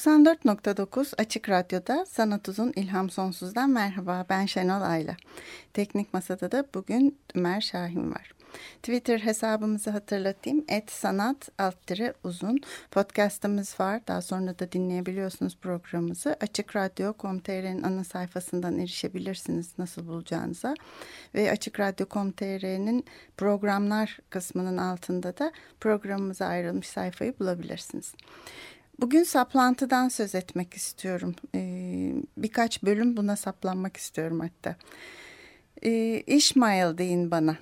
94.9 Açık Radyo'da Sanat Uzun İlham Sonsuz'dan merhaba ben Şenol Ayla. Teknik Masada da bugün Ömer Şahin var. Twitter hesabımızı hatırlatayım. Et sanat alt uzun. Podcastımız var. Daha sonra da dinleyebiliyorsunuz programımızı. Açık Radyo.com.tr'nin ana sayfasından erişebilirsiniz nasıl bulacağınıza. Ve Açık Radyo.com.tr'nin programlar kısmının altında da programımıza ayrılmış sayfayı bulabilirsiniz. Bugün saplantıdan söz etmek istiyorum. Ee, birkaç bölüm buna saplanmak istiyorum hatta. Ee, İsmail deyin bana.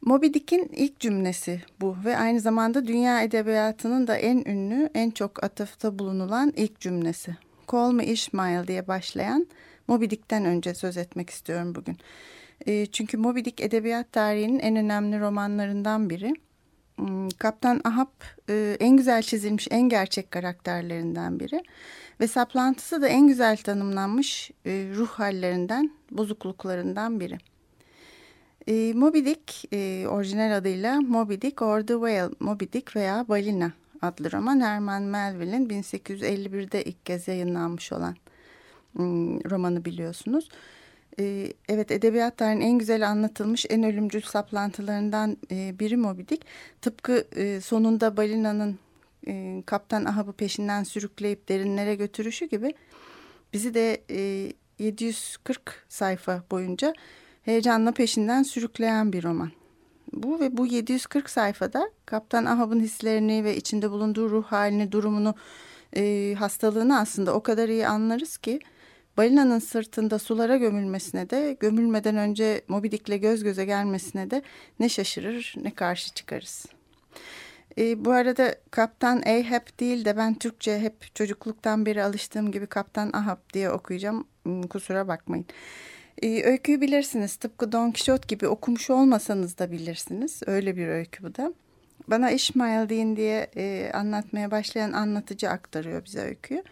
Moby Dick'in ilk cümlesi bu ve aynı zamanda dünya edebiyatının da en ünlü, en çok atıfta bulunulan ilk cümlesi. Call me Ishmael diye başlayan Moby Dick'ten önce söz etmek istiyorum bugün. E, çünkü Moby Dick edebiyat tarihinin en önemli romanlarından biri. Hmm, Kaptan Ahab e, en güzel çizilmiş en gerçek karakterlerinden biri ve saplantısı da en güzel tanımlanmış e, ruh hallerinden, bozukluklarından biri. E, Moby Dick orijinal adıyla Moby Dick or the Whale, Moby Dick veya Balina adlı roman Herman Melville'in 1851'de ilk kez yayınlanmış olan hmm, romanı biliyorsunuz. Ee, evet edebiyat tarihinin en güzel anlatılmış en ölümcül saplantılarından e, biri Moby Dick. Tıpkı e, sonunda balinanın e, Kaptan Ahab'ı peşinden sürükleyip derinlere götürüşü gibi bizi de 740 sayfa boyunca heyecanla peşinden sürükleyen bir roman. Bu ve bu 740 sayfada Kaptan Ahab'ın hislerini ve içinde bulunduğu ruh halini, durumunu, hastalığını aslında o kadar iyi anlarız ki balinanın sırtında sulara gömülmesine de gömülmeden önce Moby Dick'le göz göze gelmesine de ne şaşırır ne karşı çıkarız. E, bu arada Kaptan Ahab değil de ben Türkçe hep çocukluktan beri alıştığım gibi Kaptan Ahab diye okuyacağım. Hmm, kusura bakmayın. E, öyküyü bilirsiniz. Tıpkı Don Quixote gibi okumuş olmasanız da bilirsiniz. Öyle bir öykü bu da. Bana İsmail deyin diye e, anlatmaya başlayan anlatıcı aktarıyor bize öyküyü.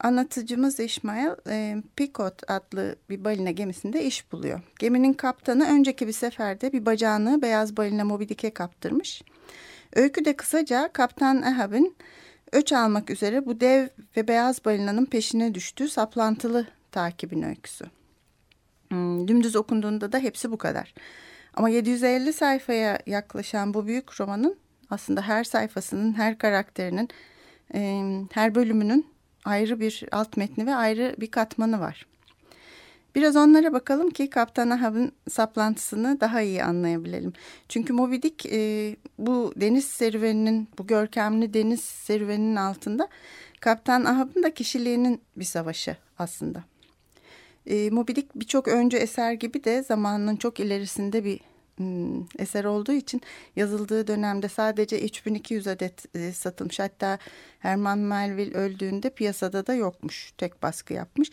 Anlatıcımız İsmail e, Picot adlı bir balina gemisinde iş buluyor. Geminin kaptanı önceki bir seferde bir bacağını beyaz balina Moby Dick'e kaptırmış. Öykü de kısaca Kaptan Ahab'ın öç almak üzere bu dev ve beyaz balinanın peşine düştüğü saplantılı takibin öyküsü. Hmm, dümdüz okunduğunda da hepsi bu kadar. Ama 750 sayfaya yaklaşan bu büyük romanın aslında her sayfasının, her karakterinin, e, her bölümünün ayrı bir alt metni ve ayrı bir katmanı var. Biraz onlara bakalım ki Kaptan Ahab'ın saplantısını daha iyi anlayabilelim. Çünkü Moby Dick e, bu deniz serüveninin, bu görkemli deniz serüveninin altında Kaptan Ahab'ın da kişiliğinin bir savaşı aslında. E, Moby Dick birçok önce eser gibi de zamanının çok ilerisinde bir eser olduğu için yazıldığı dönemde sadece 3200 adet e, satılmış. Hatta Herman Melville öldüğünde piyasada da yokmuş. Tek baskı yapmış.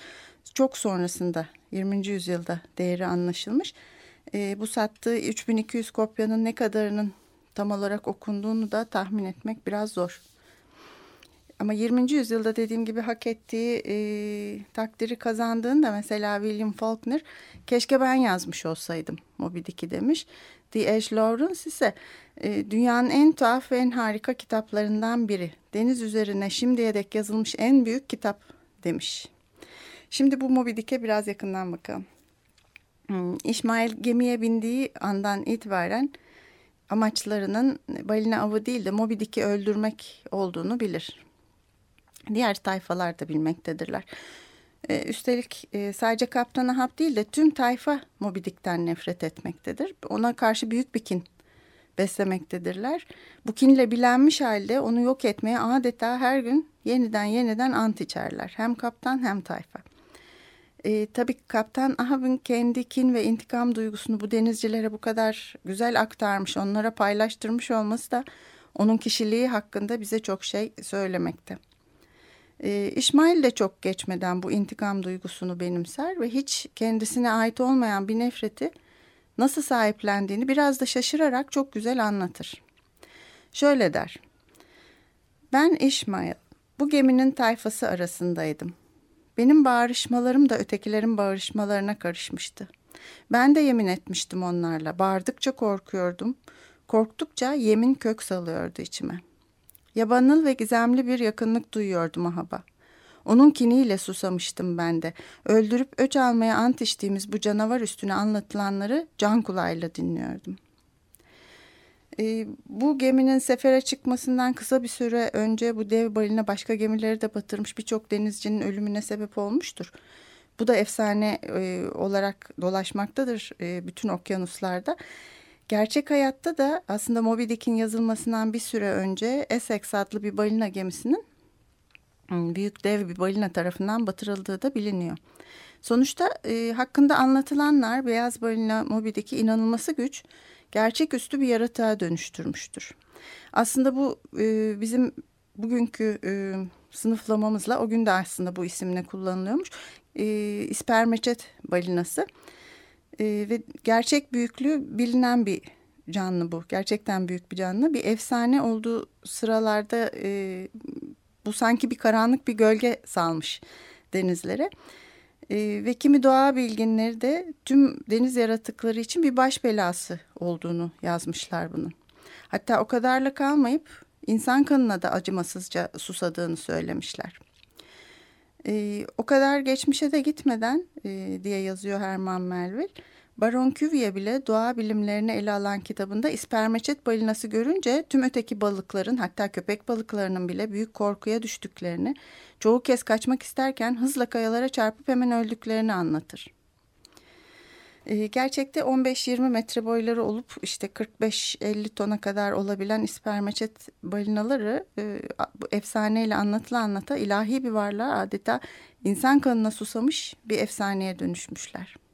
Çok sonrasında 20. yüzyılda değeri anlaşılmış. E, bu sattığı 3200 kopyanın ne kadarının tam olarak okunduğunu da tahmin etmek biraz zor. Ama 20. yüzyılda dediğim gibi hak ettiği e, takdiri kazandığında mesela William Faulkner keşke ben yazmış olsaydım Moby Dick'i demiş. The Ash Lawrence ise e, dünyanın en tuhaf ve en harika kitaplarından biri. Deniz üzerine şimdiye dek yazılmış en büyük kitap demiş. Şimdi bu Moby Dick'e biraz yakından bakalım. Hmm, İsmail gemiye bindiği andan itibaren amaçlarının balina avı değil de Moby Dick'i öldürmek olduğunu bilir diğer tayfalar da bilmektedirler. Ee, üstelik e, sadece Kaptan Ahab değil de tüm tayfa Moby Dick'ten nefret etmektedir. Ona karşı büyük bir kin beslemektedirler. Bu kinle bilenmiş halde onu yok etmeye adeta her gün yeniden yeniden ant içerler. Hem kaptan hem tayfa. E, tabii Kaptan Ahab'ın kendi kin ve intikam duygusunu bu denizcilere bu kadar güzel aktarmış, onlara paylaştırmış olması da onun kişiliği hakkında bize çok şey söylemekte. E, İsmail de çok geçmeden bu intikam duygusunu benimser ve hiç kendisine ait olmayan bir nefreti nasıl sahiplendiğini biraz da şaşırarak çok güzel anlatır. Şöyle der. Ben İsmail, bu geminin tayfası arasındaydım. Benim bağırışmalarım da ötekilerin bağırışmalarına karışmıştı. Ben de yemin etmiştim onlarla. Bağırdıkça korkuyordum. Korktukça yemin kök salıyordu içime. Yabanıl ve gizemli bir yakınlık duyuyordum Ahab'a. Onun kiniyle susamıştım ben de. Öldürüp öç almaya ant içtiğimiz bu canavar üstüne anlatılanları can kulağıyla dinliyordum. E, bu geminin sefere çıkmasından kısa bir süre önce bu dev balina başka gemileri de batırmış birçok denizcinin ölümüne sebep olmuştur. Bu da efsane e, olarak dolaşmaktadır e, bütün okyanuslarda. Gerçek hayatta da aslında Moby Dick'in yazılmasından bir süre önce Essex adlı bir balina gemisinin ıı, büyük dev bir balina tarafından batırıldığı da biliniyor. Sonuçta e, hakkında anlatılanlar beyaz balina Moby Dick'i inanılması güç gerçeküstü bir yaratığa dönüştürmüştür. Aslında bu e, bizim bugünkü e, sınıflamamızla o gün de aslında bu isimle kullanılıyormuş. E, İspermeçet balinası e, ve gerçek büyüklüğü bilinen bir canlı bu. Gerçekten büyük bir canlı. Bir efsane olduğu sıralarda e, bu sanki bir karanlık bir gölge salmış denizlere. E, ve kimi doğa bilginleri de tüm deniz yaratıkları için bir baş belası olduğunu yazmışlar bunun. Hatta o kadarla kalmayıp insan kanına da acımasızca susadığını söylemişler. E, o kadar geçmişe de gitmeden e, diye yazıyor Herman Melville. Baron Cuvier bile doğa bilimlerini ele alan kitabında ispermeçet balinası görünce tüm öteki balıkların hatta köpek balıklarının bile büyük korkuya düştüklerini, çoğu kez kaçmak isterken hızla kayalara çarpıp hemen öldüklerini anlatır. Ee, gerçekte 15-20 metre boyları olup işte 45-50 tona kadar olabilen ispermeçet balinaları e, bu efsaneyle anlatıla anlata ilahi bir varlığa adeta insan kanına susamış bir efsaneye dönüşmüşler.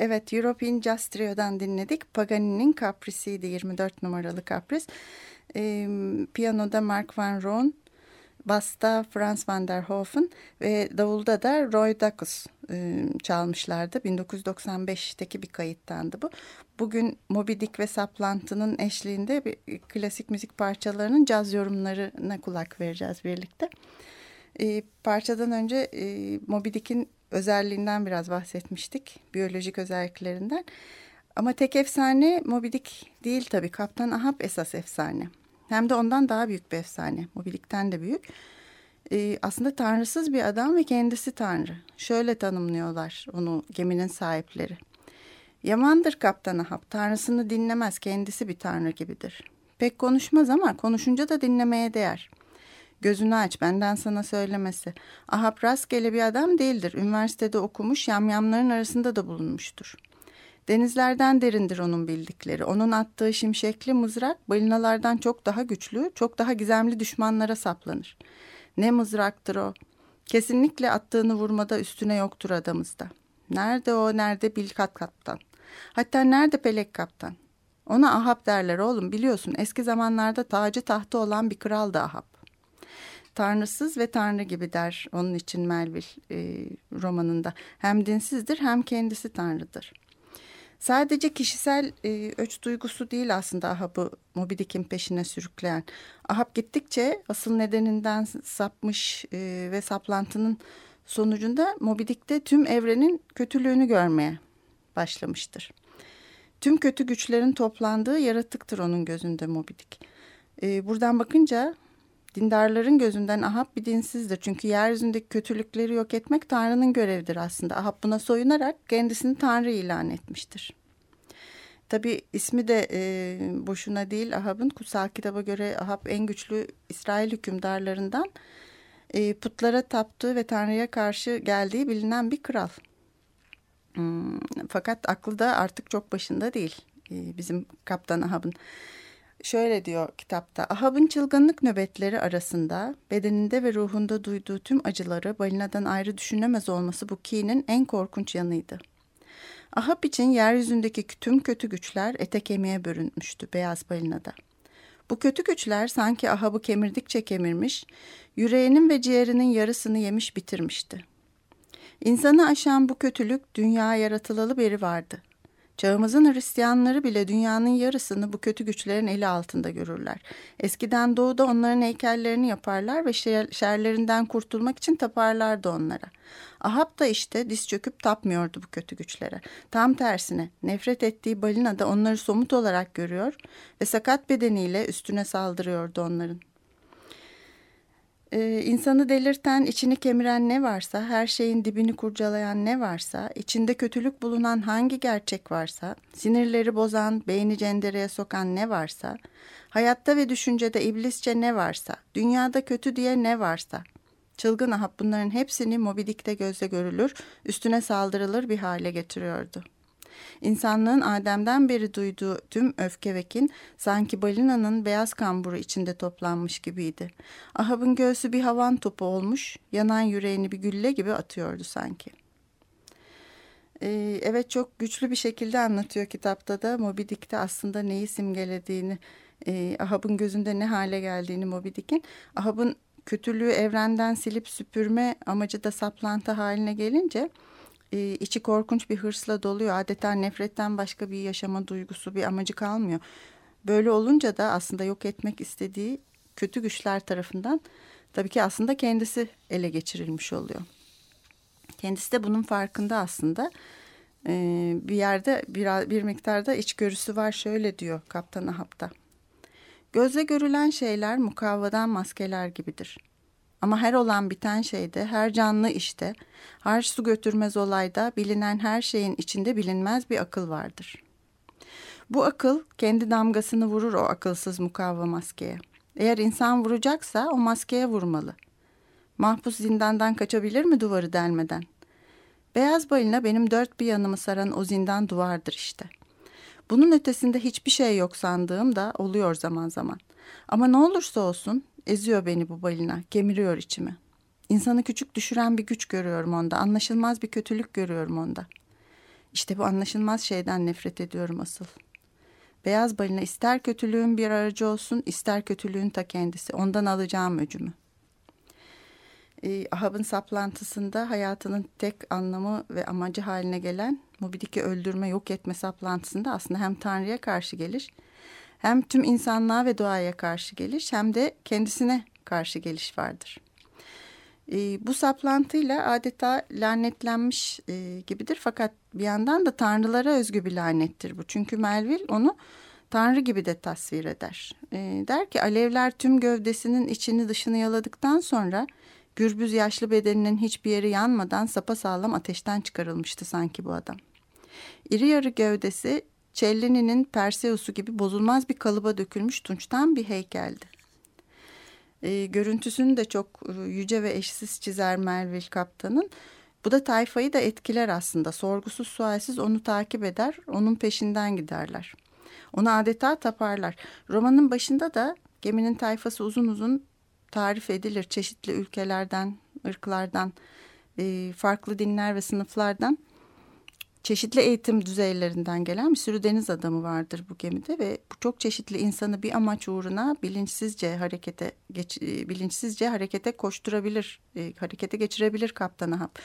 Evet European Jazz Trio'dan dinledik. Pagani'nin Caprici'ydi 24 numaralı kapris. E, piyanoda Mark Van Roon, basta Franz van der Hofen ve davulda da Roy Dacus e, çalmışlardı. 1995'teki bir kayıttandı bu. Bugün Moby Dick ve Saplantı'nın eşliğinde bir klasik müzik parçalarının caz yorumlarına kulak vereceğiz birlikte. E, parçadan önce e, Moby Dick'in özelliğinden biraz bahsetmiştik. Biyolojik özelliklerinden. Ama tek efsane Moby Dick değil tabii. Kaptan Ahab esas efsane. Hem de ondan daha büyük bir efsane. Moby Dick'ten de büyük. Ee, aslında tanrısız bir adam ve kendisi tanrı. Şöyle tanımlıyorlar onu geminin sahipleri. Yamandır Kaptan Ahab. Tanrısını dinlemez. Kendisi bir tanrı gibidir. Pek konuşmaz ama konuşunca da dinlemeye değer. Gözünü aç benden sana söylemesi. Ahab rastgele bir adam değildir. Üniversitede okumuş yamyamların arasında da bulunmuştur. Denizlerden derindir onun bildikleri. Onun attığı şimşekli mızrak balinalardan çok daha güçlü, çok daha gizemli düşmanlara saplanır. Ne mızraktır o? Kesinlikle attığını vurmada üstüne yoktur adamızda. Nerede o, nerede Bilkat kaptan? Hatta nerede Pelek kaptan? Ona Ahab derler oğlum biliyorsun eski zamanlarda tacı tahtı olan bir kraldı Ahab. Tanrısız ve tanrı gibi der onun için Melville e, romanında. Hem dinsizdir hem kendisi tanrıdır. Sadece kişisel e, öç duygusu değil aslında Ahab'ı Moby Dick'in peşine sürükleyen. Ahab gittikçe asıl nedeninden sapmış e, ve saplantının sonucunda Moby Dick'te tüm evrenin kötülüğünü görmeye başlamıştır. Tüm kötü güçlerin toplandığı yaratıktır onun gözünde Moby Dick. E, buradan bakınca dindarların gözünden Ahab bir dinsizdir. Çünkü yeryüzündeki kötülükleri yok etmek Tanrı'nın görevidir aslında. Ahab buna soyunarak kendisini Tanrı ilan etmiştir. Tabi ismi de e, boşuna değil Ahab'ın kutsal kitaba göre Ahab en güçlü İsrail hükümdarlarından e, putlara taptığı ve Tanrı'ya karşı geldiği bilinen bir kral. Hmm, fakat aklı da artık çok başında değil e, bizim kaptan Ahab'ın. Şöyle diyor kitapta. Ahab'ın çılgınlık nöbetleri arasında bedeninde ve ruhunda duyduğu tüm acıları balinadan ayrı düşünemez olması bu kinin en korkunç yanıydı. Ahab için yeryüzündeki tüm kötü güçler ete kemiğe bürünmüştü beyaz balinada. Bu kötü güçler sanki Ahab'ı kemirdikçe kemirmiş, yüreğinin ve ciğerinin yarısını yemiş bitirmişti. İnsanı aşan bu kötülük dünya yaratılalı beri vardı. Çağımızın Hristiyanları bile dünyanın yarısını bu kötü güçlerin eli altında görürler. Eskiden doğuda onların heykellerini yaparlar ve şerlerinden kurtulmak için taparlardı onlara. Ahab da işte diz çöküp tapmıyordu bu kötü güçlere. Tam tersine nefret ettiği balina da onları somut olarak görüyor ve sakat bedeniyle üstüne saldırıyordu onların. Ee, insanı delirten, içini kemiren ne varsa, her şeyin dibini kurcalayan ne varsa, içinde kötülük bulunan hangi gerçek varsa, sinirleri bozan, beyni cendereye sokan ne varsa, hayatta ve düşüncede iblisçe ne varsa, dünyada kötü diye ne varsa, çılgın Ahab bunların hepsini Moby Dick'te gözle görülür, üstüne saldırılır bir hale getiriyordu.'' İnsanlığın Adem'den beri duyduğu tüm öfke ve kin sanki balinanın beyaz kamburu içinde toplanmış gibiydi. Ahab'ın göğsü bir havan topu olmuş, yanan yüreğini bir gülle gibi atıyordu sanki. Ee, evet çok güçlü bir şekilde anlatıyor kitapta da Moby Dick'te aslında neyi simgelediğini, e, Ahab'ın gözünde ne hale geldiğini Moby Dick'in. Ahab'ın kötülüğü evrenden silip süpürme amacı da saplantı haline gelince e, içi korkunç bir hırsla doluyor. Adeta nefretten başka bir yaşama duygusu, bir amacı kalmıyor. Böyle olunca da aslında yok etmek istediği kötü güçler tarafından tabii ki aslında kendisi ele geçirilmiş oluyor. Kendisi de bunun farkında aslında. Ee, bir yerde bir, bir miktarda içgörüsü var şöyle diyor Kaptan Ahap'ta. Gözle görülen şeyler mukavvadan maskeler gibidir. Ama her olan biten şeyde, her canlı işte, harç su götürmez olayda bilinen her şeyin içinde bilinmez bir akıl vardır. Bu akıl kendi damgasını vurur o akılsız mukavva maskeye. Eğer insan vuracaksa o maskeye vurmalı. Mahpus zindandan kaçabilir mi duvarı delmeden? Beyaz balina benim dört bir yanımı saran o zindan duvardır işte. Bunun ötesinde hiçbir şey yok sandığım da oluyor zaman zaman. Ama ne olursa olsun Eziyor beni bu balina, kemiriyor içimi. İnsanı küçük düşüren bir güç görüyorum onda, anlaşılmaz bir kötülük görüyorum onda. İşte bu anlaşılmaz şeyden nefret ediyorum asıl. Beyaz balina ister kötülüğün bir aracı olsun ister kötülüğün ta kendisi. Ondan alacağım öcümü. E, Ahab'ın saplantısında hayatının tek anlamı ve amacı haline gelen Moby Dick'i öldürme, yok etme saplantısında aslında hem Tanrı'ya karşı gelir hem tüm insanlığa ve doğaya karşı geliş hem de kendisine karşı geliş vardır. E, bu saplantıyla adeta lanetlenmiş e, gibidir fakat bir yandan da tanrılara özgü bir lanettir bu. Çünkü Melville onu tanrı gibi de tasvir eder. E, der ki alevler tüm gövdesinin içini dışını yaladıktan sonra gürbüz yaşlı bedeninin hiçbir yeri yanmadan sapasağlam ateşten çıkarılmıştı sanki bu adam. İri yarı gövdesi Cellini'nin Perseus'u gibi bozulmaz bir kalıba dökülmüş tunçtan bir heykeldi. E, görüntüsünü de çok e, yüce ve eşsiz çizer Melville Kaptan'ın. Bu da tayfayı da etkiler aslında. Sorgusuz sualsiz onu takip eder, onun peşinden giderler. Onu adeta taparlar. Romanın başında da geminin tayfası uzun uzun tarif edilir. Çeşitli ülkelerden, ırklardan, e, farklı dinler ve sınıflardan çeşitli eğitim düzeylerinden gelen bir sürü deniz adamı vardır bu gemide ve bu çok çeşitli insanı bir amaç uğruna bilinçsizce harekete geç, e, bilinçsizce harekete koşturabilir, e, harekete geçirebilir Kaptan Ahab.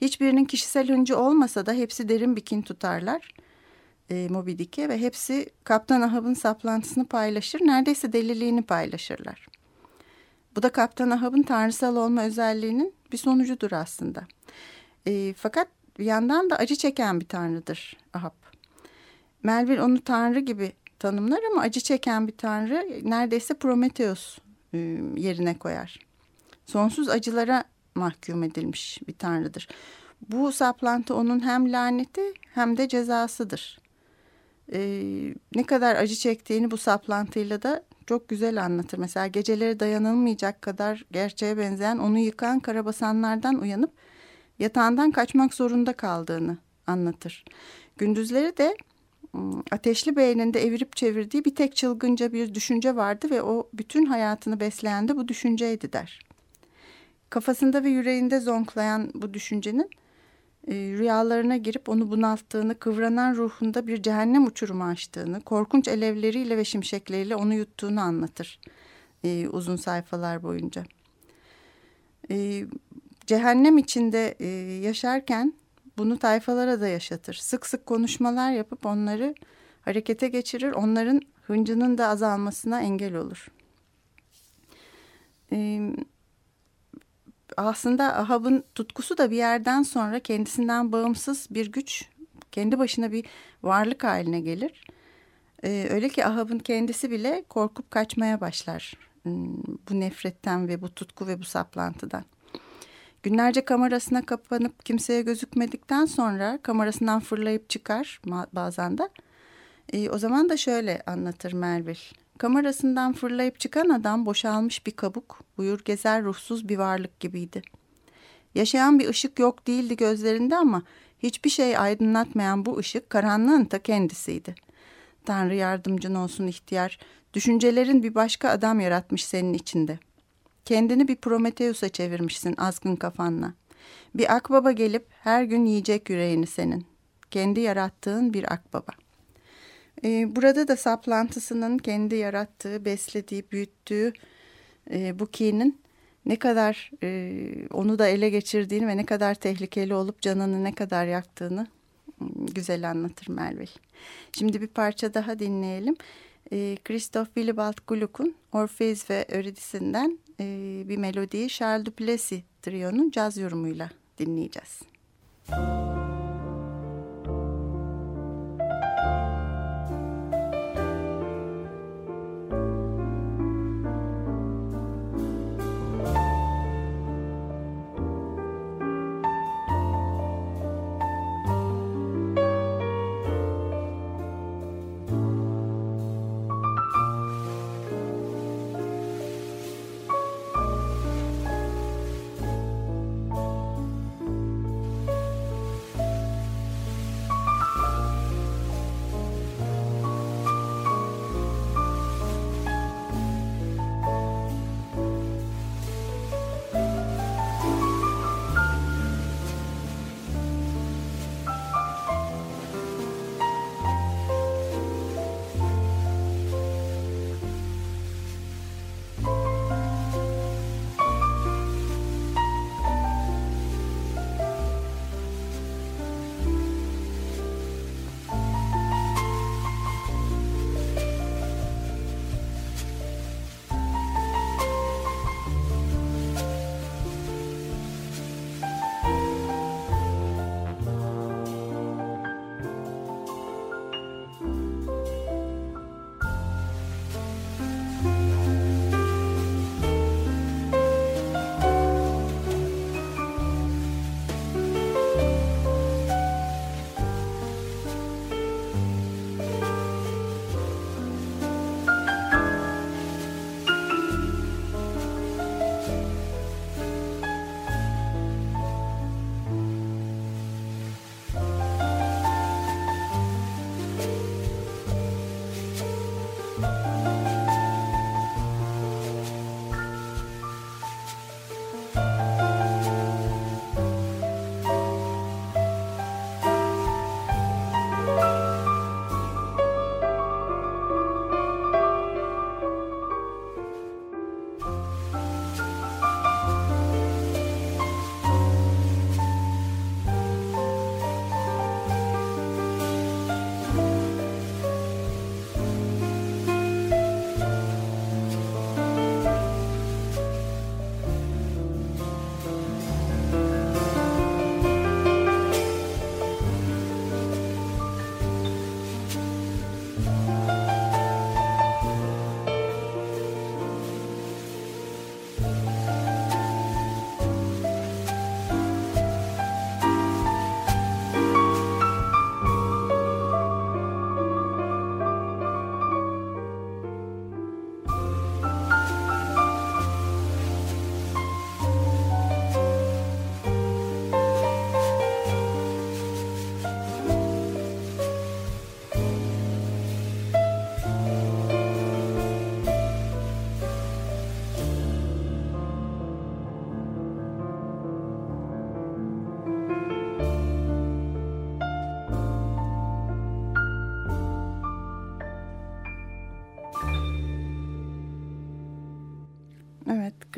Hiçbirinin kişisel hıncı olmasa da hepsi derin bir kin tutarlar e, Moby Dick'e ve hepsi Kaptan Ahab'ın saplantısını paylaşır, neredeyse deliliğini paylaşırlar. Bu da Kaptan Ahab'ın tanrısal olma özelliğinin bir sonucudur aslında. E, fakat bir yandan da acı çeken bir tanrıdır Ahab. Melville onu tanrı gibi tanımlar ama acı çeken bir tanrı neredeyse Prometheus e, yerine koyar. Sonsuz acılara mahkum edilmiş bir tanrıdır. Bu saplantı onun hem laneti hem de cezasıdır. Ee, ne kadar acı çektiğini bu saplantıyla da çok güzel anlatır. Mesela geceleri dayanılmayacak kadar gerçeğe benzeyen onu yıkan karabasanlardan uyanıp yatağından kaçmak zorunda kaldığını anlatır. Gündüzleri de ateşli beyninde evirip çevirdiği bir tek çılgınca bir düşünce vardı ve o bütün hayatını besleyen de bu düşünceydi der. Kafasında ve yüreğinde zonklayan bu düşüncenin rüyalarına girip onu bunalttığını, kıvranan ruhunda bir cehennem uçurumu açtığını, korkunç alevleriyle ve şimşekleriyle onu yuttuğunu anlatır uzun sayfalar boyunca. Cehennem içinde e, yaşarken bunu tayfalara da yaşatır. Sık sık konuşmalar yapıp onları harekete geçirir. Onların hıncının da azalmasına engel olur. E, aslında Ahab'ın tutkusu da bir yerden sonra kendisinden bağımsız bir güç, kendi başına bir varlık haline gelir. E, öyle ki Ahab'ın kendisi bile korkup kaçmaya başlar bu nefretten ve bu tutku ve bu saplantıdan. Günlerce kamerasına kapanıp kimseye gözükmedikten sonra kamerasından fırlayıp çıkar bazen de. E, o zaman da şöyle anlatır Melville. Kamerasından fırlayıp çıkan adam boşalmış bir kabuk, buyur gezer ruhsuz bir varlık gibiydi. Yaşayan bir ışık yok değildi gözlerinde ama hiçbir şey aydınlatmayan bu ışık karanlığın ta kendisiydi. Tanrı yardımcın olsun ihtiyar, düşüncelerin bir başka adam yaratmış senin içinde.'' Kendini bir Prometheus'a çevirmişsin azgın kafanla. Bir akbaba gelip her gün yiyecek yüreğini senin. Kendi yarattığın bir akbaba. Ee, burada da saplantısının kendi yarattığı, beslediği, büyüttüğü e, bu kinin ne kadar e, onu da ele geçirdiğini ve ne kadar tehlikeli olup canını ne kadar yaktığını hmm, güzel anlatır Melville. Şimdi bir parça daha dinleyelim. E, Christoph Willibald Gluck'un Orpheus ve Eurydice'inden e, bir melodiyi Charles Duplessis Trio'nun caz yorumuyla dinleyeceğiz. Müzik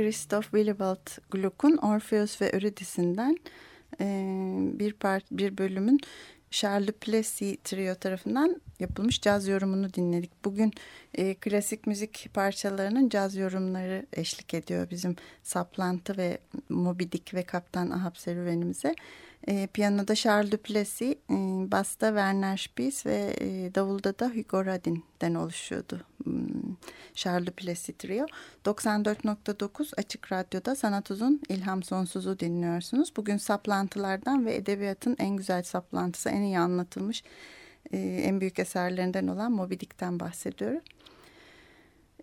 Christoph Willibald Gluck'un Orpheus ve Eurydice'inden e, bir part, bir bölümün Charles Plessy Trio tarafından yapılmış caz yorumunu dinledik. Bugün e, klasik müzik parçalarının caz yorumları eşlik ediyor bizim Saplantı ve Moby Dick ve Kaptan Ahab serüvenimize. E, piyanoda Charles Duplessis, e, basta Werner Spies ve e, davulda da Hugo Radin'den oluşuyordu. Hmm, Charles Duplessis Trio. 94.9 Açık Radyo'da Sanat Uzun İlham Sonsuz'u dinliyorsunuz. Bugün saplantılardan ve edebiyatın en güzel saplantısı, en iyi anlatılmış e, en büyük eserlerinden olan Moby Dick'ten bahsediyorum.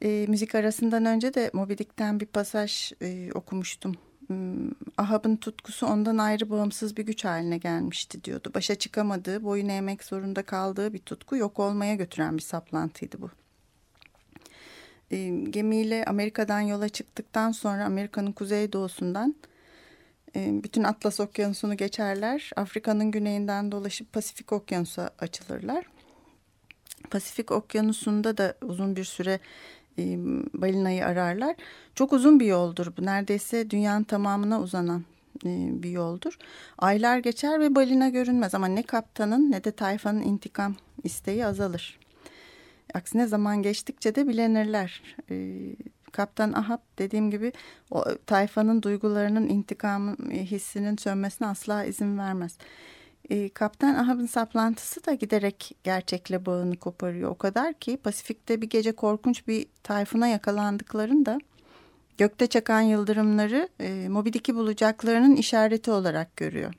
E, müzik arasından önce de Moby Dick'ten bir pasaj e, okumuştum Ahab'ın tutkusu ondan ayrı bağımsız bir güç haline gelmişti diyordu. Başa çıkamadığı, boyun eğmek zorunda kaldığı bir tutku yok olmaya götüren bir saplantıydı bu. E, gemiyle Amerika'dan yola çıktıktan sonra Amerika'nın kuzeydoğusundan e, bütün Atlas Okyanusu'nu geçerler. Afrika'nın güneyinden dolaşıp Pasifik Okyanusu'na açılırlar. Pasifik Okyanusu'nda da uzun bir süre e, balinayı ararlar. Çok uzun bir yoldur bu. Neredeyse dünyanın tamamına uzanan e, bir yoldur. Aylar geçer ve balina görünmez ama ne kaptanın ne de tayfanın intikam isteği azalır. Aksine zaman geçtikçe de bilenirler. E, Kaptan Ahab dediğim gibi o tayfanın duygularının intikam hissinin sönmesine asla izin vermez. E, Kaptan Ahab'ın saplantısı da giderek gerçekle bağını koparıyor. O kadar ki Pasifik'te bir gece korkunç bir tayfuna yakalandıklarında gökte çakan yıldırımları e, Moby Dick'i bulacaklarının işareti olarak görüyor.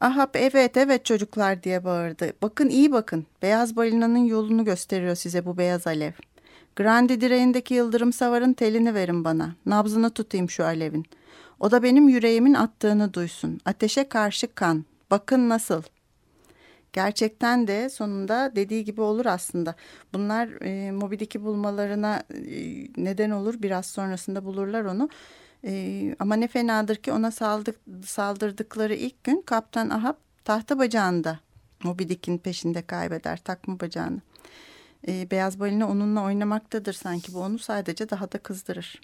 Ahab evet evet çocuklar diye bağırdı. Bakın iyi bakın. Beyaz balinanın yolunu gösteriyor size bu beyaz alev. Grandi direğindeki yıldırım savarın telini verin bana. Nabzını tutayım şu alevin. O da benim yüreğimin attığını duysun. Ateşe karşı kan. Bakın nasıl. Gerçekten de sonunda dediği gibi olur aslında. Bunlar e, Moby bulmalarına e, neden olur. Biraz sonrasında bulurlar onu. E, ama ne fenadır ki ona saldık, saldırdıkları ilk gün Kaptan Ahab tahta bacağında Moby Dick'in peşinde kaybeder takma bacağını. E, beyaz balina onunla oynamaktadır sanki. Bu onu sadece daha da kızdırır.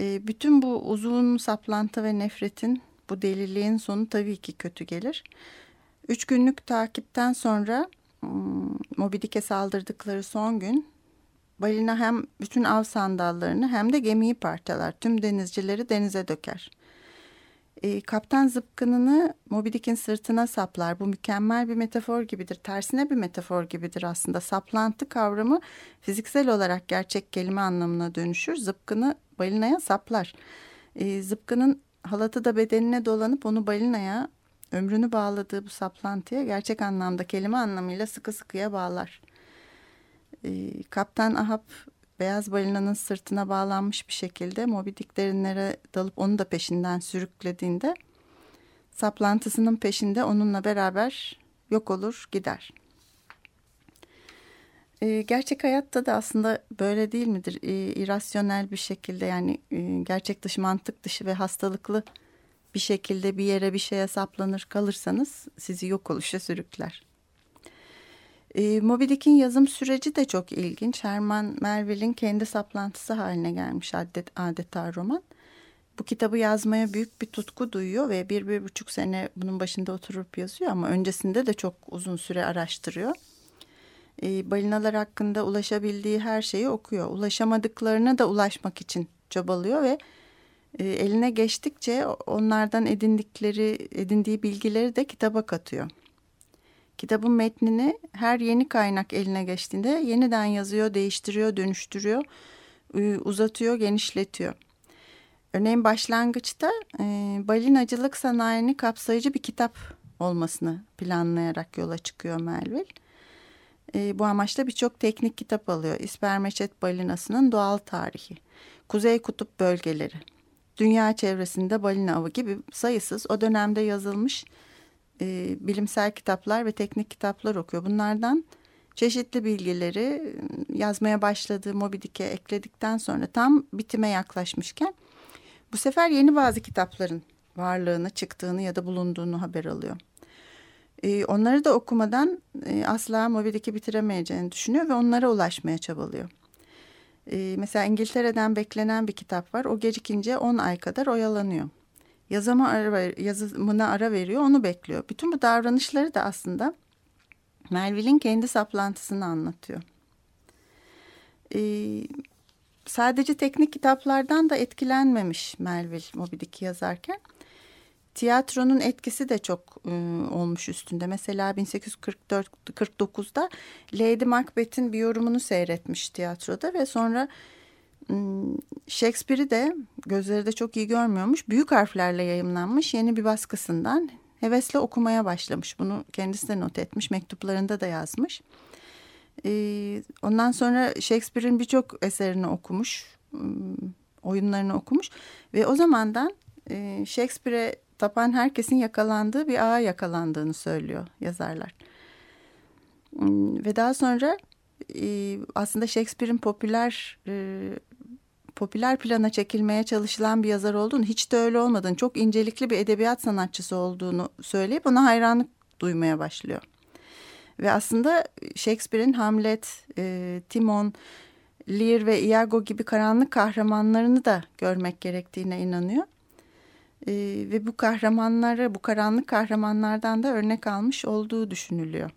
E, bütün bu uzun saplantı ve nefretin bu deliliğin sonu tabii ki kötü gelir. Üç günlük takipten sonra Moby Dick'e saldırdıkları son gün balina hem bütün av sandallarını hem de gemiyi parçalar. Tüm denizcileri denize döker. E, Kaptan zıpkınını Moby Dick'in sırtına saplar. Bu mükemmel bir metafor gibidir. Tersine bir metafor gibidir aslında. Saplantı kavramı fiziksel olarak gerçek kelime anlamına dönüşür. Zıpkını balinaya saplar. E, zıpkının halatı da bedenine dolanıp onu balinaya ömrünü bağladığı bu saplantıya gerçek anlamda kelime anlamıyla sıkı sıkıya bağlar. E, Kaptan Ahab beyaz balinanın sırtına bağlanmış bir şekilde Moby Dick derinlere dalıp onu da peşinden sürüklediğinde saplantısının peşinde onunla beraber yok olur gider. E, gerçek hayatta da aslında böyle değil midir? E, irrasyonel bir şekilde yani e, gerçek dışı, mantık dışı ve hastalıklı bir şekilde bir yere bir şeye saplanır kalırsanız sizi yok oluşa sürükler. E, Moby Dick'in yazım süreci de çok ilginç. Herman Melville'in kendi saplantısı haline gelmiş adet, adeta roman. Bu kitabı yazmaya büyük bir tutku duyuyor ve bir, bir buçuk sene bunun başında oturup yazıyor ama öncesinde de çok uzun süre araştırıyor. E, balinalar hakkında ulaşabildiği her şeyi okuyor. Ulaşamadıklarına da ulaşmak için çabalıyor ve e, eline geçtikçe onlardan edindikleri edindiği bilgileri de kitaba katıyor. Kitabın metnini her yeni kaynak eline geçtiğinde yeniden yazıyor, değiştiriyor, dönüştürüyor, uzatıyor, genişletiyor. Örneğin başlangıçta e, balinacılık sanayini kapsayıcı bir kitap olmasını planlayarak yola çıkıyor Melville. E, bu amaçla birçok teknik kitap alıyor. İspermeçet balinasının doğal tarihi, Kuzey Kutup bölgeleri, dünya çevresinde balina avı gibi sayısız o dönemde yazılmış e, bilimsel kitaplar ve teknik kitaplar okuyor. Bunlardan çeşitli bilgileri e, yazmaya başladığı Moby Dick'e ekledikten sonra tam bitime yaklaşmışken bu sefer yeni bazı kitapların varlığını, çıktığını ya da bulunduğunu haber alıyor. E, onları da okumadan e, asla Moby Dick'i bitiremeyeceğini düşünüyor ve onlara ulaşmaya çabalıyor. E, mesela İngiltere'den beklenen bir kitap var. O gecikince 10 ay kadar oyalanıyor. Yazama ara, yazımına ara veriyor, onu bekliyor. Bütün bu davranışları da aslında Melville'in kendi saplantısını anlatıyor. Ee, sadece teknik kitaplardan da etkilenmemiş Melville Moby Dick'i yazarken. Tiyatronun etkisi de çok e, olmuş üstünde. Mesela 1849'da Lady Macbeth'in bir yorumunu seyretmiş tiyatroda ve sonra Shakespeare'i de gözleri de çok iyi görmüyormuş. Büyük harflerle yayımlanmış yeni bir baskısından hevesle okumaya başlamış. Bunu kendisi de not etmiş. Mektuplarında da yazmış. Ondan sonra Shakespeare'in birçok eserini okumuş. Oyunlarını okumuş. Ve o zamandan e, Shakespeare'e tapan herkesin yakalandığı bir ağa yakalandığını söylüyor yazarlar. Hmm, ve daha sonra e, aslında Shakespeare'in popüler e, popüler plana çekilmeye çalışılan bir yazar olduğunu, hiç de öyle olmadığını, çok incelikli bir edebiyat sanatçısı olduğunu söyleyip ona hayranlık duymaya başlıyor. Ve aslında Shakespeare'in Hamlet, e, Timon, Lear ve Iago gibi karanlık kahramanlarını da görmek gerektiğine inanıyor. E, ve bu kahramanları, bu karanlık kahramanlardan da örnek almış olduğu düşünülüyor.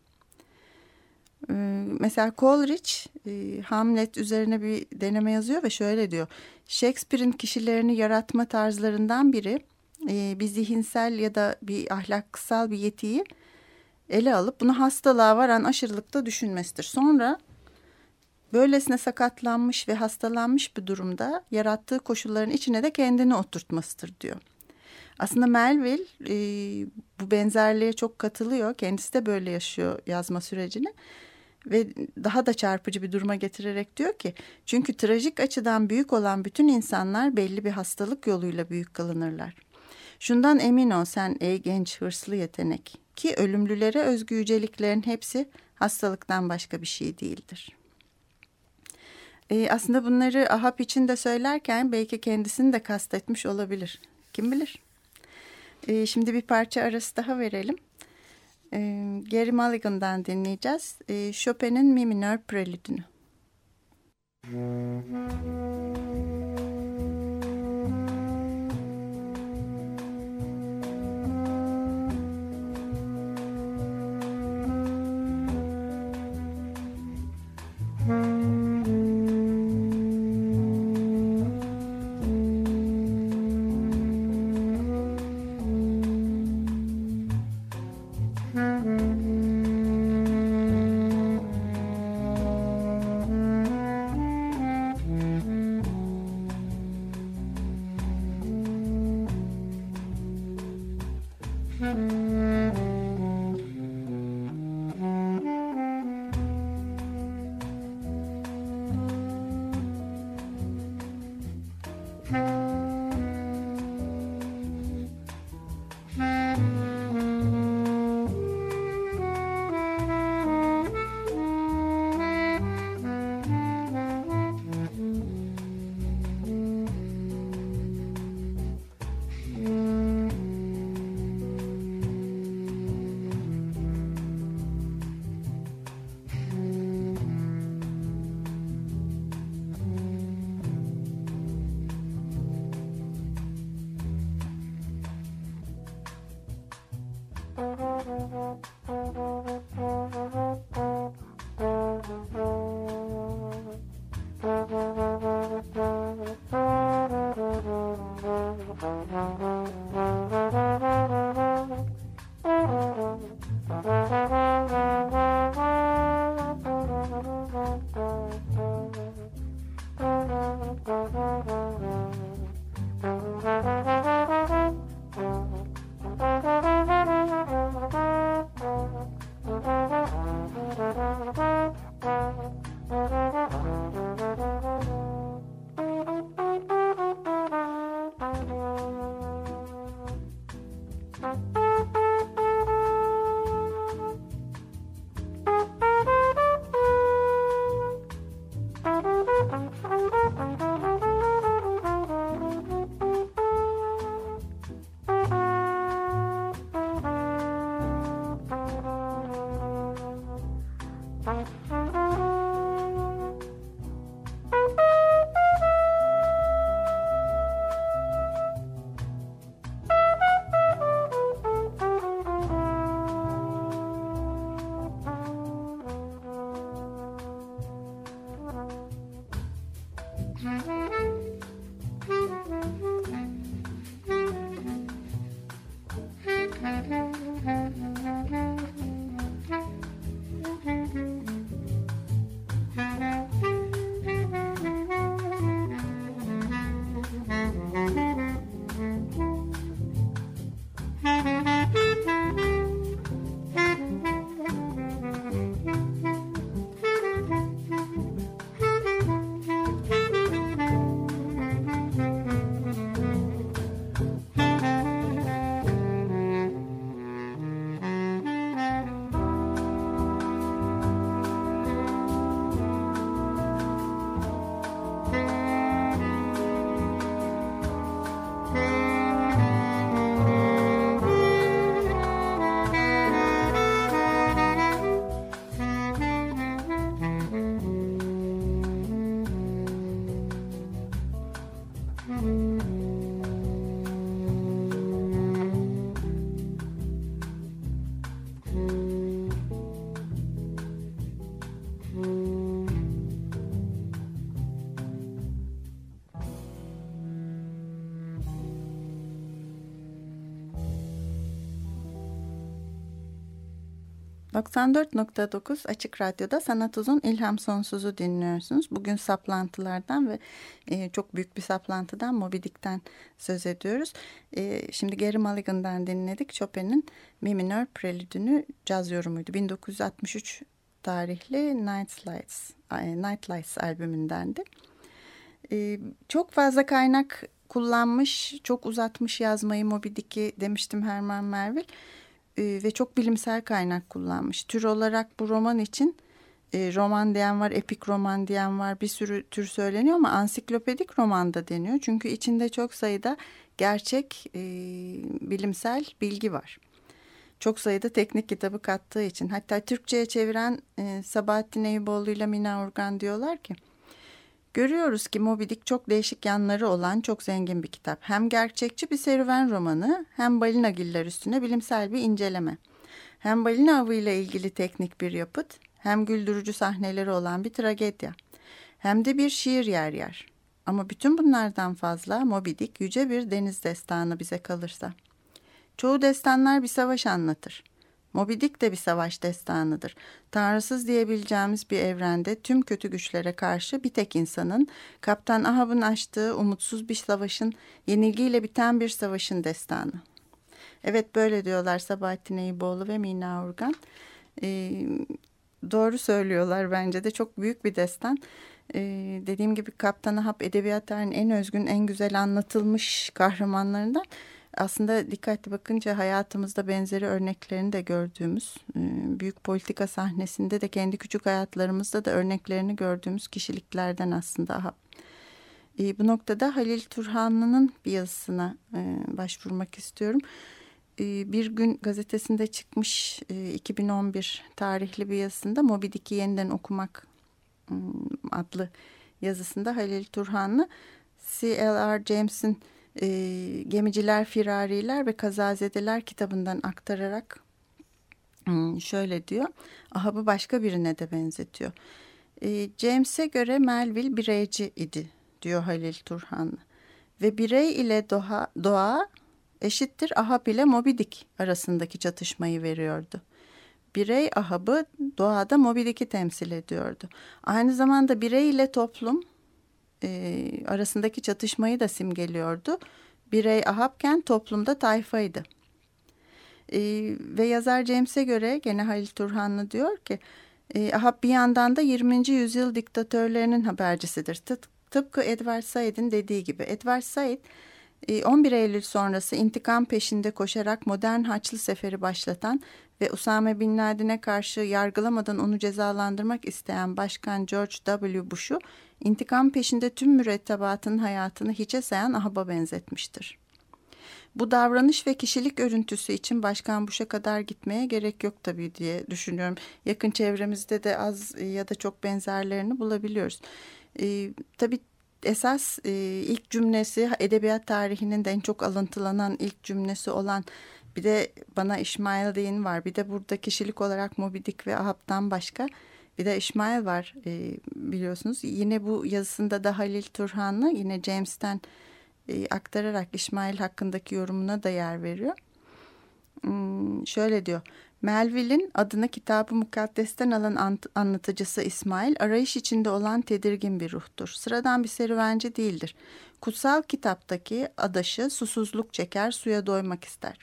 Ee, mesela Coleridge e, Hamlet üzerine bir deneme yazıyor ve şöyle diyor. Shakespeare'in kişilerini yaratma tarzlarından biri e, bir zihinsel ya da bir ahlaksal bir yetiyi ele alıp bunu hastalığa varan aşırılıkta düşünmesidir. Sonra böylesine sakatlanmış ve hastalanmış bir durumda yarattığı koşulların içine de kendini oturtmasıdır diyor. Aslında Melville e, bu benzerliğe çok katılıyor. Kendisi de böyle yaşıyor yazma sürecini ve daha da çarpıcı bir duruma getirerek diyor ki çünkü trajik açıdan büyük olan bütün insanlar belli bir hastalık yoluyla büyük kılınırlar. Şundan emin ol sen ey genç hırslı yetenek ki ölümlülere özgü yüceliklerin hepsi hastalıktan başka bir şey değildir. Ee, aslında bunları Ahab için de söylerken belki kendisini de kastetmiş olabilir. Kim bilir? E, şimdi bir parça arası daha verelim. E, Gary Mulligan'dan dinleyeceğiz. E, Chopin'in Mi minör prelüdünü. Thank you. Hum. 94.9 Açık Radyo'da Sanat Uzun İlham Sonsuz'u dinliyorsunuz. Bugün saplantılardan ve e, çok büyük bir saplantıdan Moby Dick'ten söz ediyoruz. E, şimdi Gary Mulligan'dan dinledik. Chopin'in Mi minör prelüdünü caz yorumuydu. 1963 tarihli Night Lights, Night Lights albümündendi. E, çok fazla kaynak kullanmış, çok uzatmış yazmayı Moby Dick'i demiştim Herman Melville e, ve çok bilimsel kaynak kullanmış. Tür olarak bu roman için e, roman diyen var, epik roman diyen var, bir sürü tür söyleniyor ama ansiklopedik roman da deniyor. Çünkü içinde çok sayıda gerçek e, bilimsel bilgi var. Çok sayıda teknik kitabı kattığı için. Hatta Türkçe'ye çeviren e, Sabahattin Eyüboğlu ile Mina Urgan diyorlar ki Görüyoruz ki Moby Dick çok değişik yanları olan çok zengin bir kitap. Hem gerçekçi bir serüven romanı hem balinagiller üstüne bilimsel bir inceleme. Hem balina avıyla ilgili teknik bir yapıt hem güldürücü sahneleri olan bir tragedya. Hem de bir şiir yer yer. Ama bütün bunlardan fazla Moby Dick yüce bir deniz destanı bize kalırsa. Çoğu destanlar bir savaş anlatır. Moby Dick de bir savaş destanıdır. Tanrısız diyebileceğimiz bir evrende tüm kötü güçlere karşı bir tek insanın, Kaptan Ahab'ın açtığı umutsuz bir savaşın, yenilgiyle biten bir savaşın destanı. Evet böyle diyorlar Sabahattin Eyüboğlu ve Mina Urgan. Ee, doğru söylüyorlar bence de çok büyük bir destan. Ee, dediğim gibi Kaptan Ahab edebiyat tarihinin en özgün, en güzel anlatılmış kahramanlarından aslında dikkatli bakınca hayatımızda benzeri örneklerini de gördüğümüz, büyük politika sahnesinde de kendi küçük hayatlarımızda da örneklerini gördüğümüz kişiliklerden aslında. E, bu noktada Halil Turhanlı'nın bir yazısına başvurmak istiyorum. Bir gün gazetesinde çıkmış 2011 tarihli bir yazısında Moby Dick'i yeniden okumak adlı yazısında Halil Turhanlı C.L.R. James'in e, Gemiciler, Firariler ve Kazazedeler kitabından aktararak hmm, şöyle diyor. Ahab'ı başka birine de benzetiyor. E, James'e göre Melville bireyci idi diyor Halil Turhanlı. Ve birey ile doğa, doğa eşittir Ahab ile Moby Dick arasındaki çatışmayı veriyordu. Birey Ahab'ı doğada Moby Dick'i temsil ediyordu. Aynı zamanda birey ile toplum e, arasındaki çatışmayı da simgeliyordu. Birey Ahabken toplumda tayfaydı. E, ve yazar James'e göre gene Halil Turhanlı diyor ki e, Ahab bir yandan da 20. yüzyıl diktatörlerinin habercisidir. Tıp, tıpkı Edward Said'in dediği gibi. Edward Said 11 Eylül sonrası intikam peşinde koşarak modern Haçlı Seferi başlatan ve Usame Bin Laden'e karşı yargılamadan onu cezalandırmak isteyen Başkan George W. Bush'u intikam peşinde tüm mürettebatın hayatını hiçe sayan Ahab'a benzetmiştir. Bu davranış ve kişilik örüntüsü için Başkan Bush'a kadar gitmeye gerek yok tabii diye düşünüyorum. Yakın çevremizde de az ya da çok benzerlerini bulabiliyoruz. Ee, tabii esas e, ilk cümlesi edebiyat tarihinin de en çok alıntılanan ilk cümlesi olan bir de bana İsmail Deyin var. Bir de burada kişilik olarak Moby Dick ve Ahab'dan başka Bir de İsmail var e, biliyorsunuz. Yine bu yazısında da Halil Turhanlı yine James'ten e, aktararak İsmail hakkındaki yorumuna da yer veriyor. Hmm, şöyle diyor. Melville'in adını kitabı mukaddesten alan anlatıcısı İsmail, arayış içinde olan tedirgin bir ruhtur. Sıradan bir serüvenci değildir. Kutsal kitaptaki adaşı susuzluk çeker, suya doymak ister.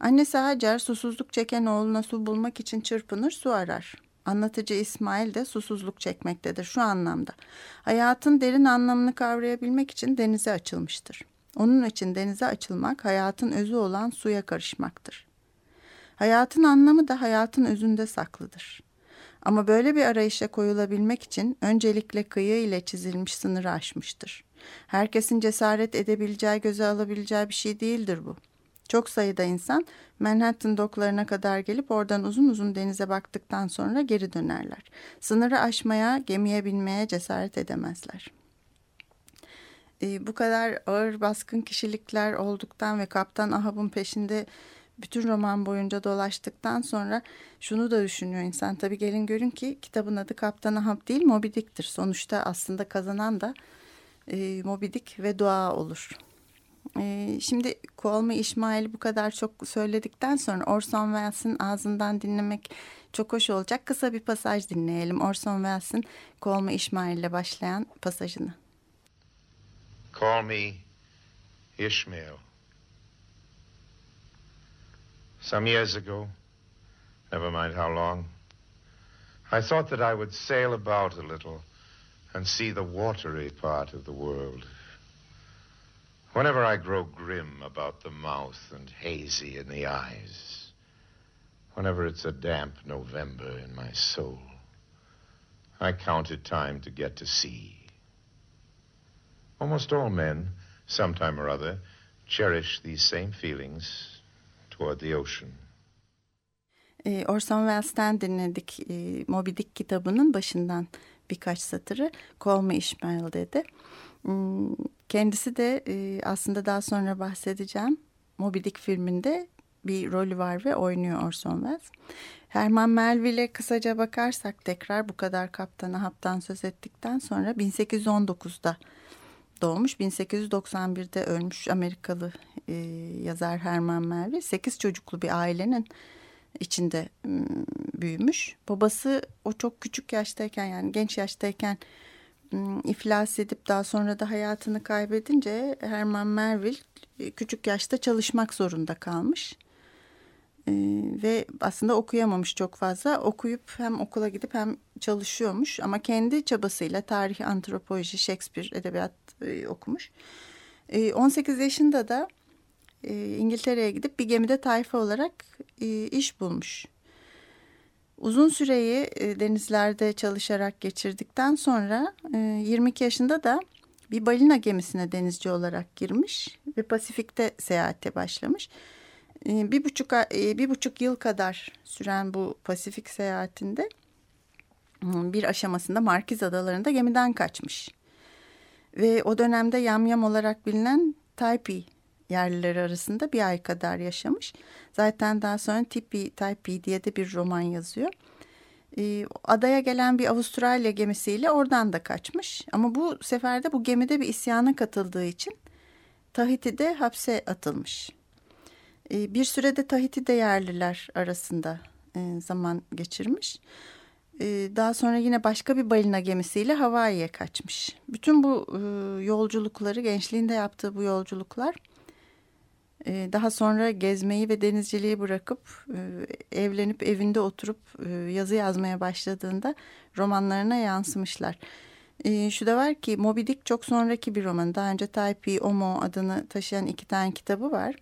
Annesi Hacer susuzluk çeken oğluna su bulmak için çırpınır, su arar. Anlatıcı İsmail de susuzluk çekmektedir şu anlamda. Hayatın derin anlamını kavrayabilmek için denize açılmıştır. Onun için denize açılmak hayatın özü olan suya karışmaktır. Hayatın anlamı da hayatın özünde saklıdır. Ama böyle bir arayışa koyulabilmek için öncelikle kıyı ile çizilmiş sınırı aşmıştır. Herkesin cesaret edebileceği, göze alabileceği bir şey değildir bu. Çok sayıda insan Manhattan doklarına kadar gelip oradan uzun uzun denize baktıktan sonra geri dönerler. Sınırı aşmaya, gemiye binmeye cesaret edemezler. Ee, bu kadar ağır baskın kişilikler olduktan ve Kaptan Ahab'ın peşinde bütün roman boyunca dolaştıktan sonra şunu da düşünüyor insan. Tabii gelin görün ki kitabın adı Kaptan Ahab değil Moby Dick'tir. Sonuçta aslında kazanan da e, Moby Dick ve Dua olur. E, şimdi Kolmi İsmail bu kadar çok söyledikten sonra Orson Welles'in ağzından dinlemek çok hoş olacak. Kısa bir pasaj dinleyelim. Orson Welles'in Kolmi İsmail ile başlayan pasajını. Call me Ishmael. Some years ago, never mind how long, I thought that I would sail about a little and see the watery part of the world. Whenever I grow grim about the mouth and hazy in the eyes, whenever it's a damp November in my soul, I count it time to get to sea. Almost all men, sometime or other, cherish these same feelings toward the ocean. Orson Welles'ten dinledik Moby Dick kitabının başından birkaç satırı. Call me Ishmael dedi. Hmm, Kendisi de e, aslında daha sonra bahsedeceğim. Moby Dick filminde bir rolü var ve oynuyor Orson Welles. Herman Melville'e kısaca bakarsak tekrar bu kadar Kaptan Ahab'dan söz ettikten sonra 1819'da doğmuş. 1891'de ölmüş Amerikalı e, yazar Herman Melville. Sekiz çocuklu bir ailenin içinde büyümüş. Babası o çok küçük yaştayken yani genç yaştayken iflas edip daha sonra da hayatını kaybedince Herman Melville küçük yaşta çalışmak zorunda kalmış. Ee, ve aslında okuyamamış çok fazla. Okuyup hem okula gidip hem çalışıyormuş ama kendi çabasıyla tarih, antropoloji, Shakespeare, edebiyat e, okumuş. E, 18 yaşında da e, İngiltere'ye gidip bir gemide tayfa olarak e, iş bulmuş. Uzun süreyi e, denizlerde çalışarak geçirdikten sonra e, 22 yaşında da bir balina gemisine denizci olarak girmiş ve Pasifik'te seyahate başlamış. E, bir buçuk, e, bir buçuk yıl kadar süren bu Pasifik seyahatinde e, bir aşamasında Markiz Adaları'nda gemiden kaçmış. Ve o dönemde yamyam olarak bilinen Taipei yerlileri arasında bir ay kadar yaşamış. Zaten daha sonra Tipi Taipei diye de bir roman yazıyor. Ee, adaya gelen bir Avustralya gemisiyle oradan da kaçmış. Ama bu seferde bu gemide bir isyana katıldığı için Tahiti'de hapse atılmış. Ee, bir sürede Tahiti'de yerliler arasında e, zaman geçirmiş. Ee, daha sonra yine başka bir balina gemisiyle Hawaii'ye kaçmış. Bütün bu e, yolculukları, gençliğinde yaptığı bu yolculuklar e, daha sonra gezmeyi ve denizciliği bırakıp e, evlenip evinde oturup yazı yazmaya başladığında romanlarına yansımışlar. Şu da var ki Moby Dick çok sonraki bir roman. Daha önce Taipei Omo adını taşıyan iki tane kitabı var.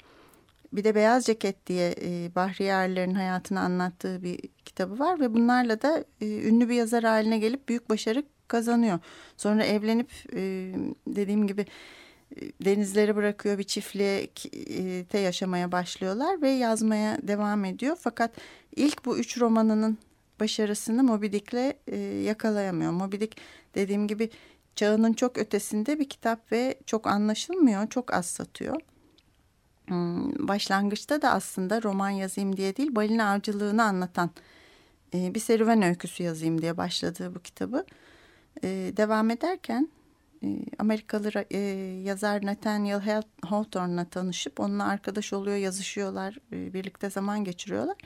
Bir de Beyaz Ceket diye e, Bahriyarların hayatını anlattığı bir kitabı var ve bunlarla da e, ünlü bir yazar haline gelip büyük başarı kazanıyor. Sonra evlenip e, dediğim gibi e, denizleri bırakıyor bir çiftlikte yaşamaya başlıyorlar ve yazmaya devam ediyor. Fakat ilk bu üç romanının başarısını Moby Dick'le e, yakalayamıyor. Moby Dick dediğim gibi çağının çok ötesinde bir kitap ve çok anlaşılmıyor, çok az satıyor. Hmm, başlangıçta da aslında roman yazayım diye değil balina avcılığını anlatan e, bir serüven öyküsü yazayım diye başladığı bu kitabı. E, devam ederken Amerikalı e, yazar Nathaniel Hawthorne'la tanışıp onunla arkadaş oluyor, yazışıyorlar, e, birlikte zaman geçiriyorlar.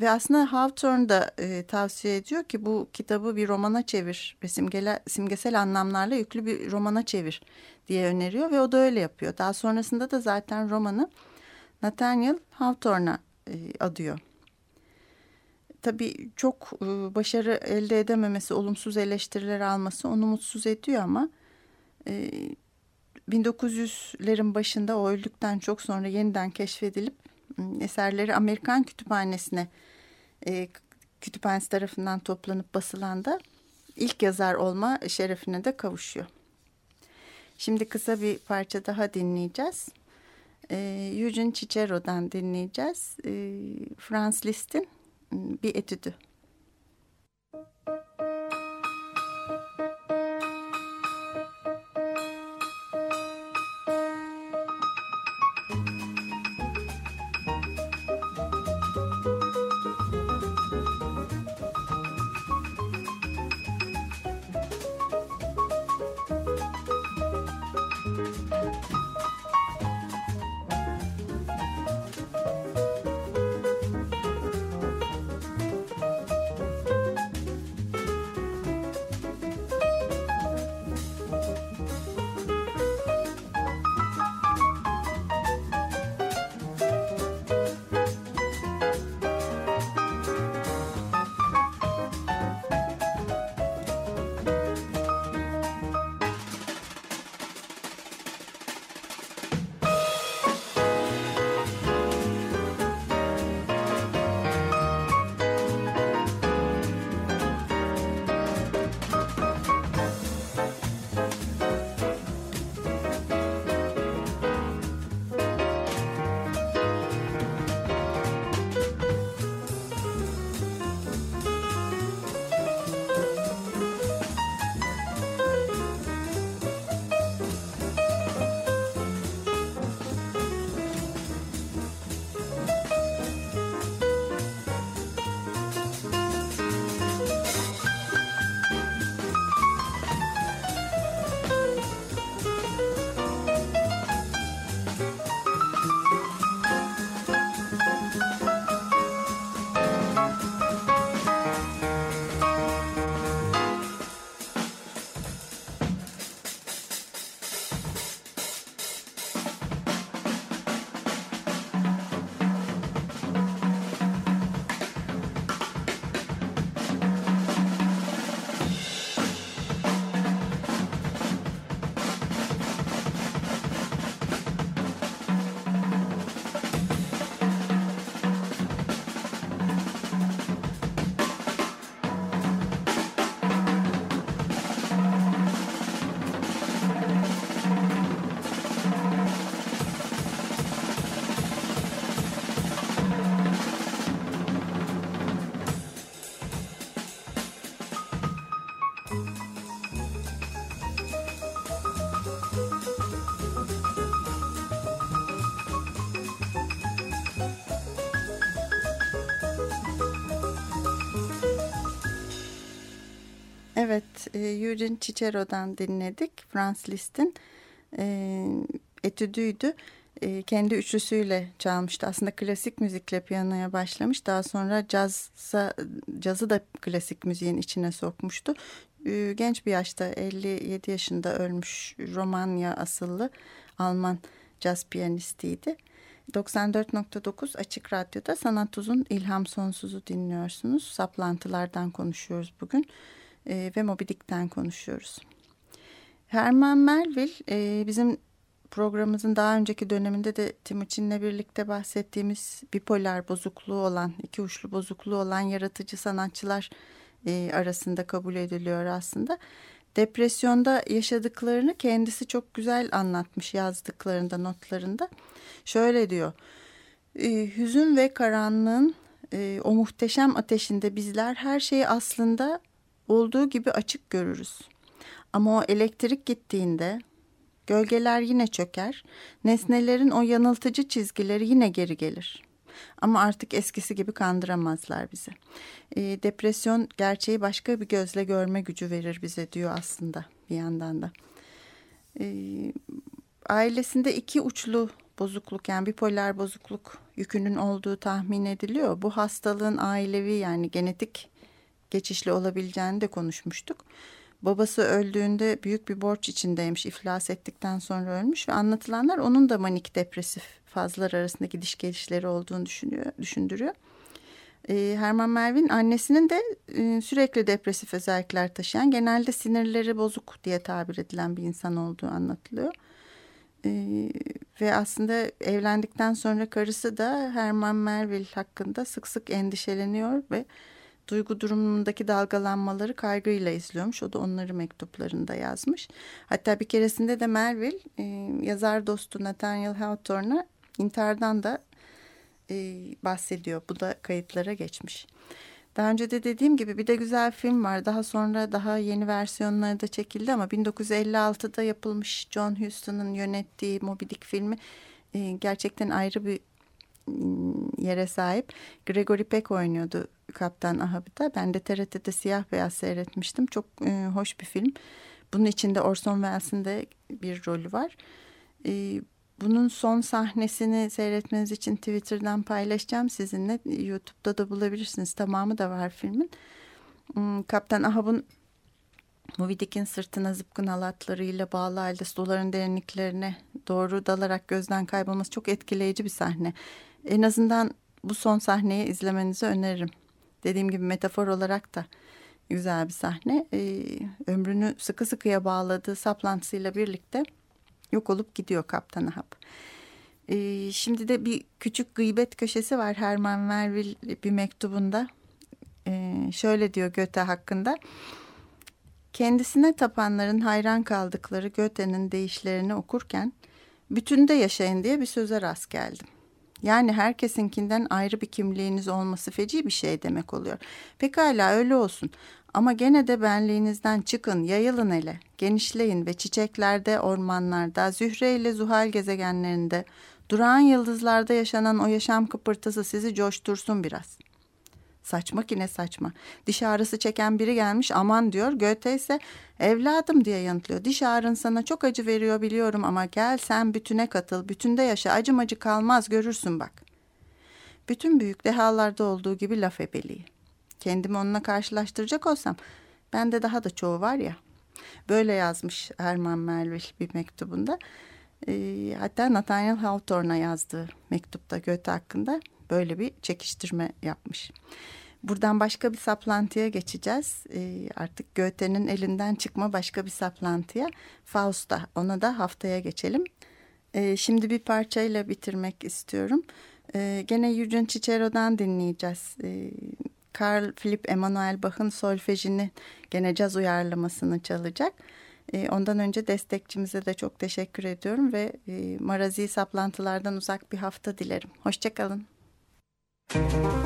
Ve aslında Hawthorne da e, tavsiye ediyor ki bu kitabı bir romana çevir ve simgele, simgesel anlamlarla yüklü bir romana çevir diye öneriyor ve o da öyle yapıyor. Daha sonrasında da zaten romanı Nathaniel Hawthorne'a adıyor. Tabii çok başarı elde edememesi, olumsuz eleştiriler alması onu mutsuz ediyor ama e, 1900'lerin başında o öldükten çok sonra yeniden keşfedilip eserleri Amerikan kütüphanesine e, kütüphanesi tarafından toplanıp basılan da ilk yazar olma şerefine de kavuşuyor. Şimdi kısa bir parça daha dinleyeceğiz. E, Eugene Cicero'dan dinleyeceğiz. E, Franz Liszt'in bir etüdü. Evet, Eugene Cicero'dan dinledik. Franz Liszt'in e, etüdüydü. E, kendi üçlüsüyle çalmıştı. Aslında klasik müzikle piyanoya başlamış. Daha sonra cazza, cazı da klasik müziğin içine sokmuştu. E, genç bir yaşta 57 yaşında ölmüş Romanya asıllı Alman caz piyanistiydi. 94.9 Açık Radyo'da Sanat Uzun İlham Sonsuz'u dinliyorsunuz. Saplantılardan konuşuyoruz bugün e, ve Moby konuşuyoruz. Herman Melville e, bizim programımızın daha önceki döneminde de Timuçin'le birlikte bahsettiğimiz bipolar bozukluğu olan, iki uçlu bozukluğu olan yaratıcı sanatçılar e, arasında kabul ediliyor aslında. Depresyonda yaşadıklarını kendisi çok güzel anlatmış yazdıklarında, notlarında. Şöyle diyor, e, hüzün ve karanlığın e, o muhteşem ateşinde bizler her şeyi aslında olduğu gibi açık görürüz. Ama o elektrik gittiğinde gölgeler yine çöker, nesnelerin o yanıltıcı çizgileri yine geri gelir. Ama artık eskisi gibi kandıramazlar bizi. E, depresyon gerçeği başka bir gözle görme gücü verir bize diyor aslında bir yandan da. E, ailesinde iki uçlu bozukluk yani bipolar bozukluk yükünün olduğu tahmin ediliyor. Bu hastalığın ailevi yani genetik geçişli olabileceğini de konuşmuştuk. Babası öldüğünde büyük bir borç içindeymiş, iflas ettikten sonra ölmüş ve anlatılanlar onun da manik depresif fazlar arasındaki diş gelişleri olduğunu düşünüyor, düşündürüyor. Ee, Herman Melvin annesinin de e, sürekli depresif özellikler taşıyan, genelde sinirleri bozuk diye tabir edilen bir insan olduğu anlatılıyor. Ee, ve aslında evlendikten sonra karısı da Herman Melville hakkında sık sık endişeleniyor ve duygu durumundaki dalgalanmaları kaygıyla izliyormuş. O da onları mektuplarında yazmış. Hatta bir keresinde de Melville yazar dostu Nathaniel Hawthorne'a intihardan da e, bahsediyor. Bu da kayıtlara geçmiş. Daha önce de dediğim gibi bir de güzel film var. Daha sonra daha yeni versiyonları da çekildi ama 1956'da yapılmış John Huston'ın yönettiği Moby Dick filmi e, gerçekten ayrı bir yere sahip. Gregory Peck oynuyordu Kaptan Ahab'da. Ben de TRT'de siyah beyaz seyretmiştim. Çok e, hoş bir film. Bunun içinde Orson Welles'in de bir rolü var. E, bunun son sahnesini seyretmeniz için Twitter'dan paylaşacağım sizinle. YouTube'da da bulabilirsiniz. Tamamı da var filmin. Hmm, Kaptan Ahab'ın Moby Dick'in sırtına zıpkın halatlarıyla bağlı halde suların derinliklerine doğru dalarak gözden kaybolması çok etkileyici bir sahne. En azından bu son sahneyi izlemenizi öneririm. Dediğim gibi metafor olarak da güzel bir sahne. Ee, ömrünü sıkı sıkıya bağladığı saplantısıyla birlikte yok olup gidiyor Kaptan Ahab. Ee, şimdi de bir küçük gıybet köşesi var Herman Melville bir mektubunda. Ee, şöyle diyor Göte hakkında. Kendisine tapanların hayran kaldıkları Göte'nin deyişlerini okurken bütünde yaşayın diye bir söze rast geldim. Yani herkesinkinden ayrı bir kimliğiniz olması feci bir şey demek oluyor. Pekala öyle olsun ama gene de benliğinizden çıkın, yayılın ele, genişleyin ve çiçeklerde, ormanlarda, Zühre ile Zuhal gezegenlerinde, durağan yıldızlarda yaşanan o yaşam kıpırtısı sizi coştursun biraz. Saçma ki ne saçma. Diş ağrısı çeken biri gelmiş aman diyor. Göte ise evladım diye yanıtlıyor. Diş ağrın sana çok acı veriyor biliyorum ama gel sen bütüne katıl. Bütünde yaşa acım acı kalmaz görürsün bak. Bütün büyük dehalarda olduğu gibi laf ebeliği. Kendimi onunla karşılaştıracak olsam bende daha da çoğu var ya. Böyle yazmış Herman Melville bir mektubunda. E, hatta Nathaniel Hawthorne'a yazdığı mektupta Göte hakkında böyle bir çekiştirme yapmış. Buradan başka bir saplantıya geçeceğiz. E, artık Goethe'nin elinden çıkma başka bir saplantıya. Faust'a ona da haftaya geçelim. E, şimdi bir parçayla bitirmek istiyorum. E, gene Eugene Cicero'dan dinleyeceğiz. E, Karl Philipp Emanuel Bach'ın solfejini gene caz uyarlamasını çalacak. Ondan önce destekçimize de çok teşekkür ediyorum ve e, marazi saplantılardan uzak bir hafta dilerim. Hoşçakalın. Müzik